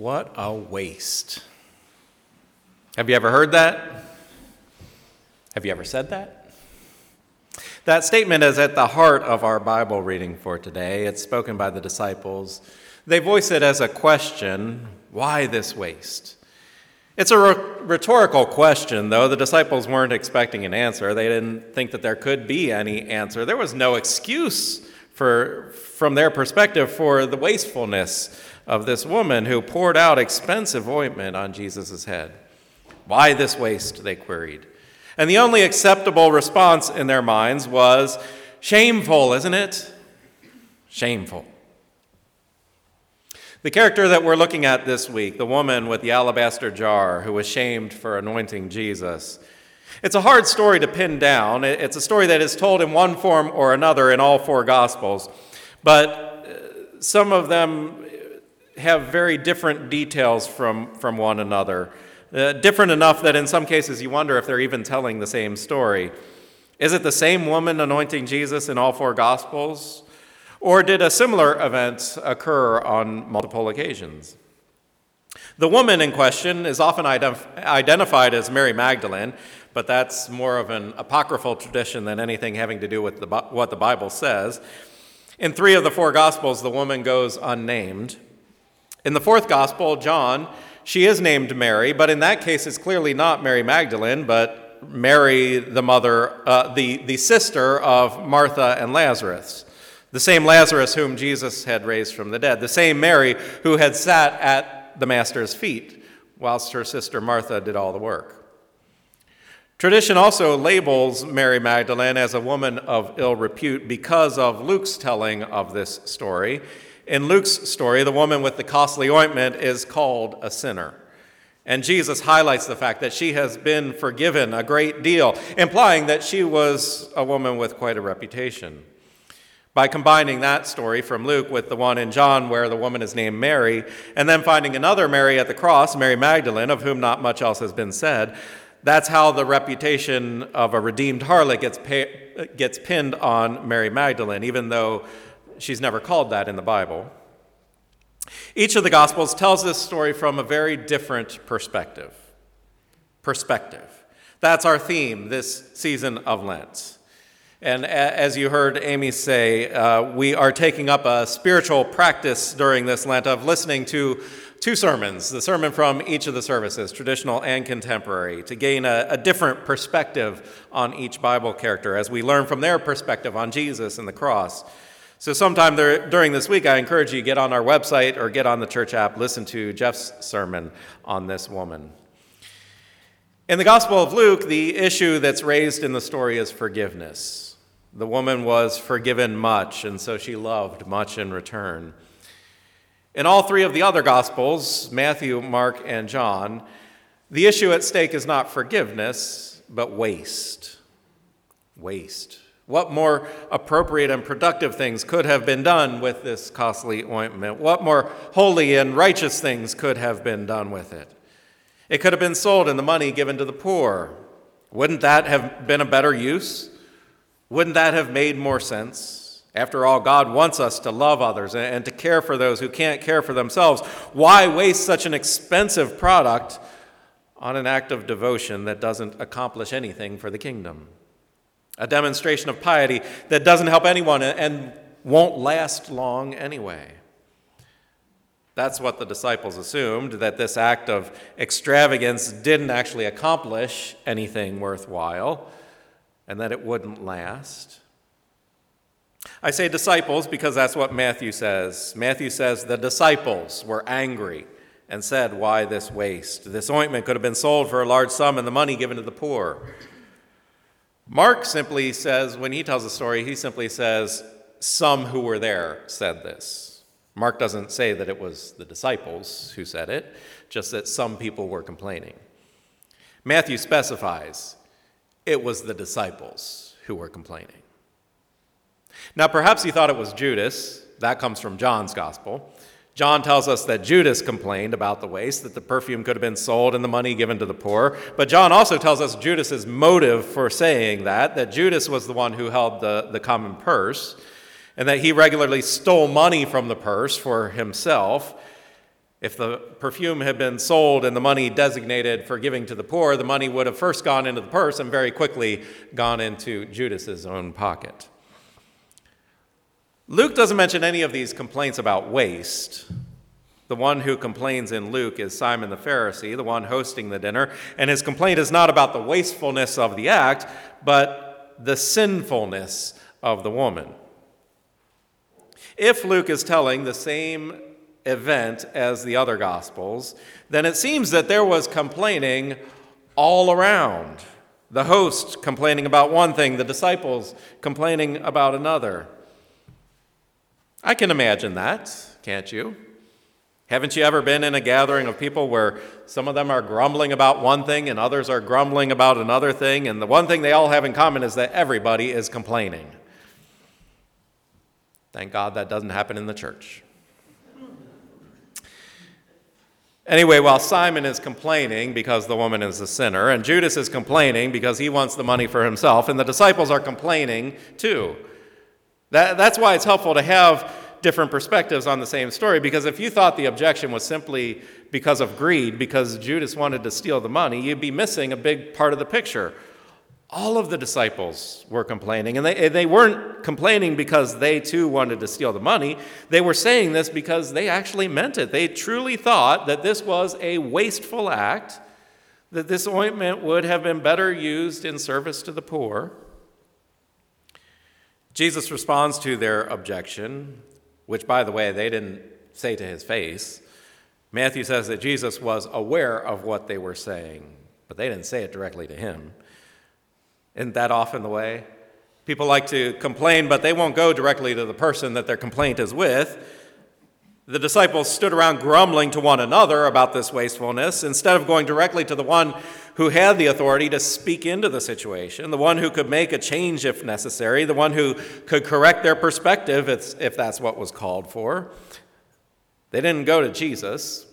What a waste. Have you ever heard that? Have you ever said that? That statement is at the heart of our Bible reading for today. It's spoken by the disciples. They voice it as a question why this waste? It's a rhetorical question, though. The disciples weren't expecting an answer. They didn't think that there could be any answer. There was no excuse for, from their perspective for the wastefulness of this woman who poured out expensive ointment on Jesus' head. Why this waste? They queried. And the only acceptable response in their minds was shameful, isn't it? Shameful. The character that we're looking at this week, the woman with the alabaster jar who was shamed for anointing Jesus, it's a hard story to pin down. It's a story that is told in one form or another in all four Gospels, but uh, some of them have very different details from, from one another. Uh, different enough that in some cases you wonder if they're even telling the same story. Is it the same woman anointing Jesus in all four Gospels? Or did a similar event occur on multiple occasions? The woman in question is often identif- identified as Mary Magdalene, but that's more of an apocryphal tradition than anything having to do with the, what the Bible says. In three of the four Gospels, the woman goes unnamed. In the fourth Gospel, John, she is named Mary, but in that case, it's clearly not Mary Magdalene, but Mary, the mother, uh, the, the sister of Martha and Lazarus. The same Lazarus whom Jesus had raised from the dead. The same Mary who had sat at the Master's feet whilst her sister Martha did all the work. Tradition also labels Mary Magdalene as a woman of ill repute because of Luke's telling of this story. In Luke's story, the woman with the costly ointment is called a sinner. And Jesus highlights the fact that she has been forgiven a great deal, implying that she was a woman with quite a reputation. By combining that story from Luke with the one in John where the woman is named Mary, and then finding another Mary at the cross, Mary Magdalene, of whom not much else has been said, that's how the reputation of a redeemed harlot gets, gets pinned on Mary Magdalene, even though she's never called that in the Bible. Each of the Gospels tells this story from a very different perspective. Perspective. That's our theme this season of Lent. And as you heard Amy say, uh, we are taking up a spiritual practice during this Lent of listening to two sermons, the sermon from each of the services, traditional and contemporary, to gain a, a different perspective on each Bible character as we learn from their perspective on Jesus and the cross. So, sometime there, during this week, I encourage you get on our website or get on the church app, listen to Jeff's sermon on this woman. In the Gospel of Luke, the issue that's raised in the story is forgiveness. The woman was forgiven much, and so she loved much in return. In all three of the other Gospels, Matthew, Mark, and John, the issue at stake is not forgiveness, but waste. Waste. What more appropriate and productive things could have been done with this costly ointment? What more holy and righteous things could have been done with it? It could have been sold and the money given to the poor. Wouldn't that have been a better use? Wouldn't that have made more sense? After all, God wants us to love others and to care for those who can't care for themselves. Why waste such an expensive product on an act of devotion that doesn't accomplish anything for the kingdom? A demonstration of piety that doesn't help anyone and won't last long anyway. That's what the disciples assumed, that this act of extravagance didn't actually accomplish anything worthwhile and that it wouldn't last. I say disciples because that's what Matthew says. Matthew says the disciples were angry and said, Why this waste? This ointment could have been sold for a large sum and the money given to the poor. Mark simply says, when he tells the story, he simply says, Some who were there said this. Mark doesn't say that it was the disciples who said it, just that some people were complaining. Matthew specifies it was the disciples who were complaining. Now, perhaps he thought it was Judas. That comes from John's gospel. John tells us that Judas complained about the waste, that the perfume could have been sold and the money given to the poor. But John also tells us Judas's motive for saying that, that Judas was the one who held the, the common purse, and that he regularly stole money from the purse for himself. If the perfume had been sold and the money designated for giving to the poor, the money would have first gone into the purse and very quickly gone into Judas's own pocket. Luke doesn't mention any of these complaints about waste. The one who complains in Luke is Simon the Pharisee, the one hosting the dinner, and his complaint is not about the wastefulness of the act, but the sinfulness of the woman. If Luke is telling the same event as the other Gospels, then it seems that there was complaining all around. The host complaining about one thing, the disciples complaining about another. I can imagine that, can't you? Haven't you ever been in a gathering of people where some of them are grumbling about one thing and others are grumbling about another thing, and the one thing they all have in common is that everybody is complaining? Thank God that doesn't happen in the church. Anyway, while Simon is complaining because the woman is a sinner, and Judas is complaining because he wants the money for himself, and the disciples are complaining too. That, that's why it's helpful to have different perspectives on the same story, because if you thought the objection was simply because of greed, because Judas wanted to steal the money, you'd be missing a big part of the picture all of the disciples were complaining. And they, they weren't complaining because they too wanted to steal the money. They were saying this because they actually meant it. They truly thought that this was a wasteful act, that this ointment would have been better used in service to the poor. Jesus responds to their objection, which, by the way, they didn't say to his face. Matthew says that Jesus was aware of what they were saying, but they didn't say it directly to him. Isn't that often the way? People like to complain, but they won't go directly to the person that their complaint is with. The disciples stood around grumbling to one another about this wastefulness instead of going directly to the one who had the authority to speak into the situation, the one who could make a change if necessary, the one who could correct their perspective if, if that's what was called for. They didn't go to Jesus.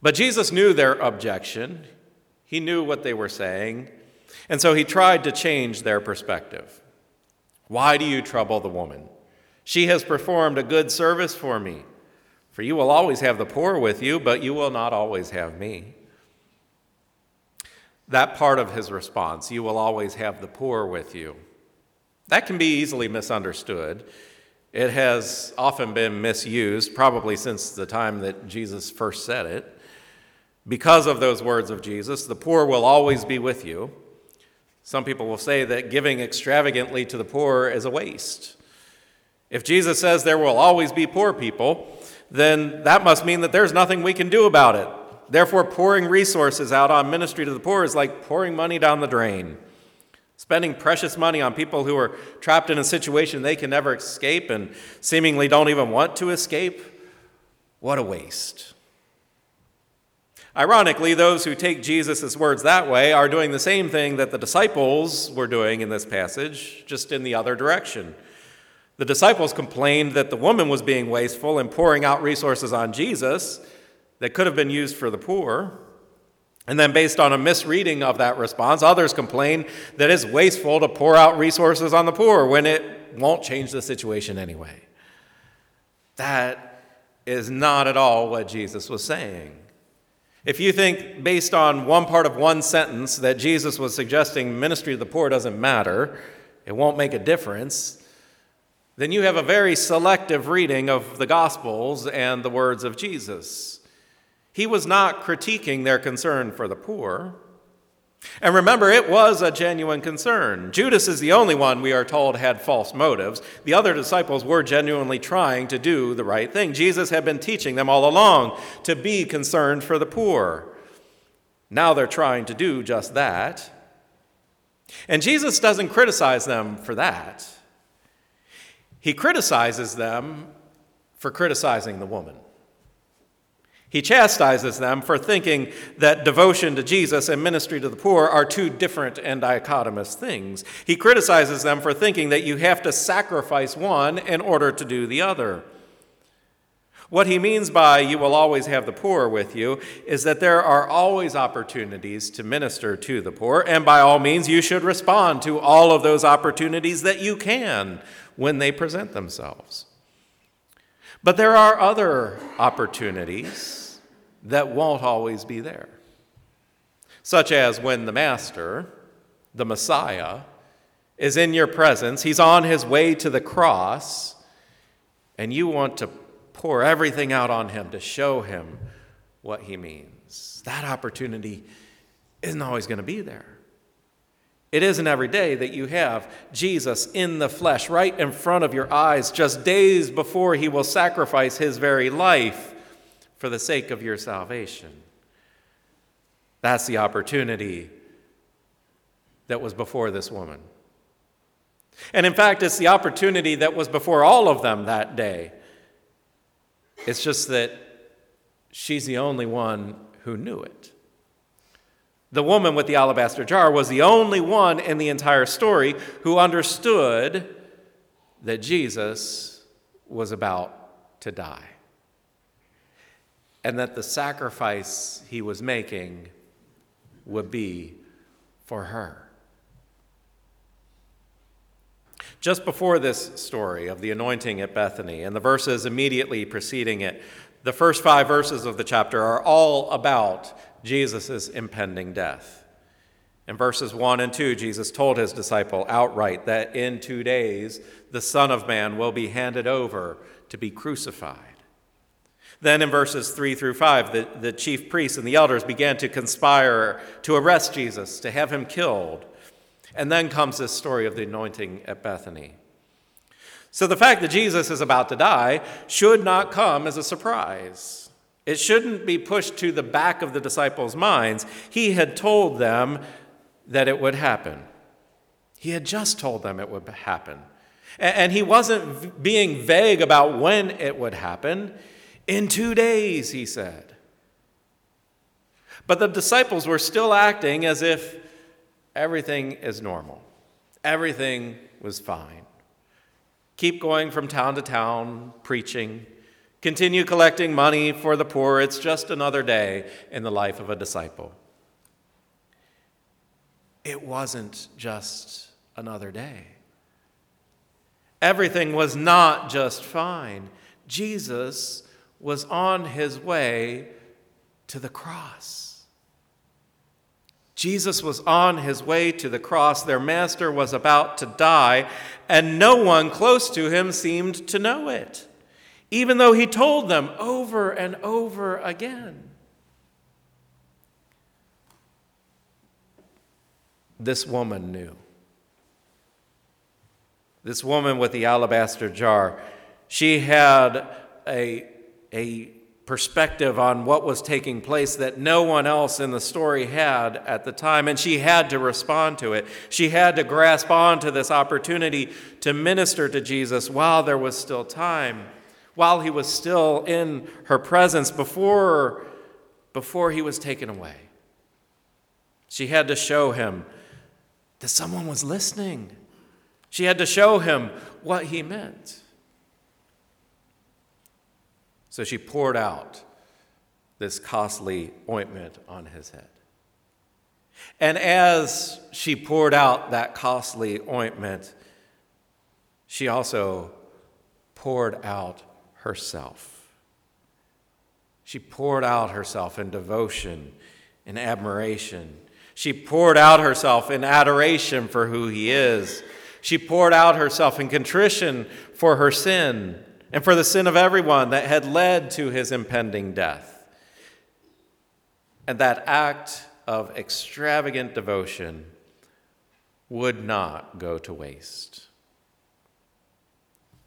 But Jesus knew their objection, he knew what they were saying. And so he tried to change their perspective. Why do you trouble the woman? She has performed a good service for me. For you will always have the poor with you, but you will not always have me. That part of his response, you will always have the poor with you, that can be easily misunderstood. It has often been misused, probably since the time that Jesus first said it. Because of those words of Jesus, the poor will always be with you. Some people will say that giving extravagantly to the poor is a waste. If Jesus says there will always be poor people, then that must mean that there's nothing we can do about it. Therefore, pouring resources out on ministry to the poor is like pouring money down the drain. Spending precious money on people who are trapped in a situation they can never escape and seemingly don't even want to escape, what a waste. Ironically, those who take Jesus' words that way are doing the same thing that the disciples were doing in this passage, just in the other direction. The disciples complained that the woman was being wasteful and pouring out resources on Jesus that could have been used for the poor. And then, based on a misreading of that response, others complain that it's wasteful to pour out resources on the poor when it won't change the situation anyway. That is not at all what Jesus was saying. If you think, based on one part of one sentence, that Jesus was suggesting ministry to the poor doesn't matter, it won't make a difference, then you have a very selective reading of the Gospels and the words of Jesus. He was not critiquing their concern for the poor. And remember, it was a genuine concern. Judas is the only one we are told had false motives. The other disciples were genuinely trying to do the right thing. Jesus had been teaching them all along to be concerned for the poor. Now they're trying to do just that. And Jesus doesn't criticize them for that, he criticizes them for criticizing the woman. He chastises them for thinking that devotion to Jesus and ministry to the poor are two different and dichotomous things. He criticizes them for thinking that you have to sacrifice one in order to do the other. What he means by you will always have the poor with you is that there are always opportunities to minister to the poor, and by all means, you should respond to all of those opportunities that you can when they present themselves. But there are other opportunities that won't always be there, such as when the Master, the Messiah, is in your presence, he's on his way to the cross, and you want to pour everything out on him to show him what he means. That opportunity isn't always going to be there. It isn't every day that you have Jesus in the flesh right in front of your eyes, just days before he will sacrifice his very life for the sake of your salvation. That's the opportunity that was before this woman. And in fact, it's the opportunity that was before all of them that day. It's just that she's the only one who knew it. The woman with the alabaster jar was the only one in the entire story who understood that Jesus was about to die and that the sacrifice he was making would be for her. Just before this story of the anointing at Bethany and the verses immediately preceding it, the first five verses of the chapter are all about Jesus' impending death. In verses 1 and 2, Jesus told his disciple outright that in two days the Son of Man will be handed over to be crucified. Then in verses 3 through 5, the, the chief priests and the elders began to conspire to arrest Jesus, to have him killed. And then comes this story of the anointing at Bethany. So the fact that Jesus is about to die should not come as a surprise. It shouldn't be pushed to the back of the disciples' minds. He had told them that it would happen. He had just told them it would happen. And he wasn't being vague about when it would happen. In two days, he said. But the disciples were still acting as if everything is normal, everything was fine. Keep going from town to town, preaching, Continue collecting money for the poor. It's just another day in the life of a disciple. It wasn't just another day. Everything was not just fine. Jesus was on his way to the cross. Jesus was on his way to the cross. Their master was about to die, and no one close to him seemed to know it even though he told them over and over again. This woman knew. This woman with the alabaster jar, she had a, a perspective on what was taking place that no one else in the story had at the time, and she had to respond to it. She had to grasp on to this opportunity to minister to Jesus while there was still time while he was still in her presence before, before he was taken away. She had to show him that someone was listening. She had to show him what he meant. So she poured out this costly ointment on his head. And as she poured out that costly ointment, she also poured out herself. She poured out herself in devotion, in admiration. She poured out herself in adoration for who he is. She poured out herself in contrition for her sin and for the sin of everyone that had led to his impending death. And that act of extravagant devotion would not go to waste.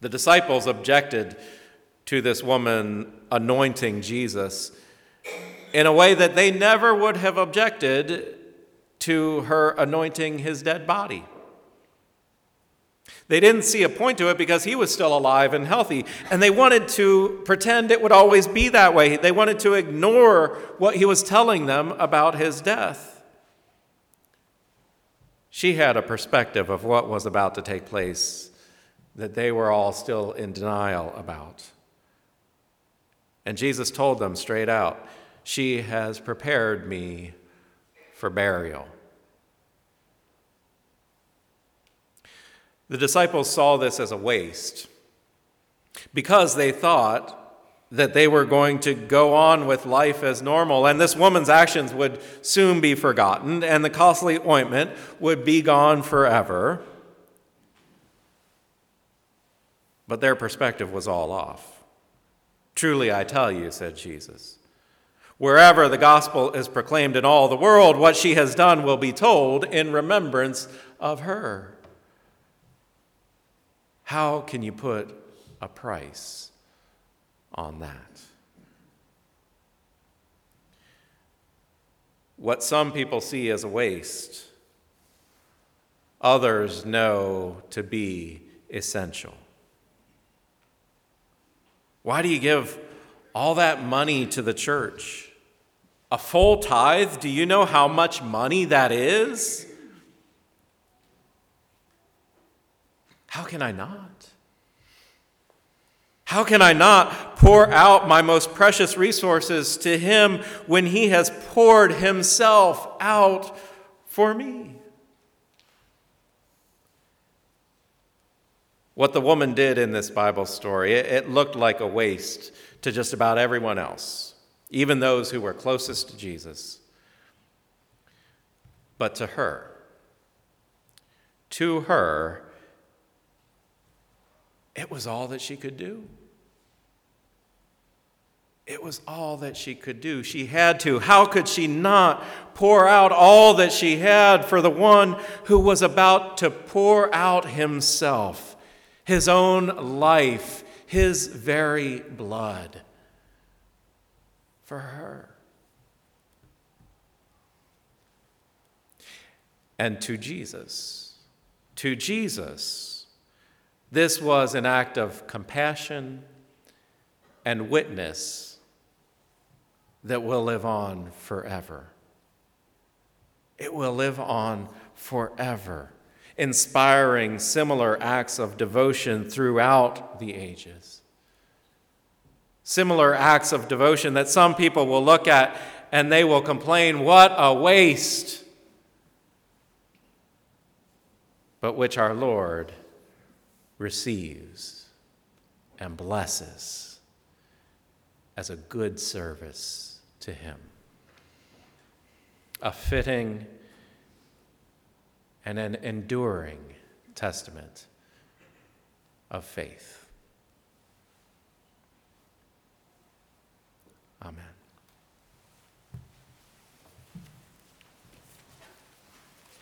The disciples objected to this woman anointing Jesus in a way that they never would have objected to her anointing his dead body. They didn't see a point to it because he was still alive and healthy, and they wanted to pretend it would always be that way. They wanted to ignore what he was telling them about his death. She had a perspective of what was about to take place that they were all still in denial about. And Jesus told them straight out, She has prepared me for burial. The disciples saw this as a waste. because they thought that they were going to go on with life as normal, and this woman's actions would soon be forgotten, and the costly ointment would be gone forever. But their perspective was all off. Truly, I tell you, said Jesus, wherever the gospel is proclaimed in all the world, what she has done will be told in remembrance of her. How can you put a price on that? What some people see as a waste, others know to be essential. Why do you give all that money to the church? A full tithe? Do you know how much money that is? How can I not? How can I not pour out my most precious resources to Him when He has poured Himself out for me? What the woman did in this Bible story, it, looked like a waste to just about everyone else, even those who were closest to Jesus. But to her, to her, it was all that she could do. It was all that she could do. She had to. How could she not pour out all that she had for the one who was about to pour out himself, his own life, his very blood for her? And to Jesus, to Jesus, this was an act of compassion and witness that will live on forever. It will live on forever, inspiring similar acts of devotion throughout the ages. Similar acts of devotion that some people will look at and they will complain, What a waste! But which our Lord receives and blesses as a good service to Him. A fitting and an enduring testament of faith. Amen.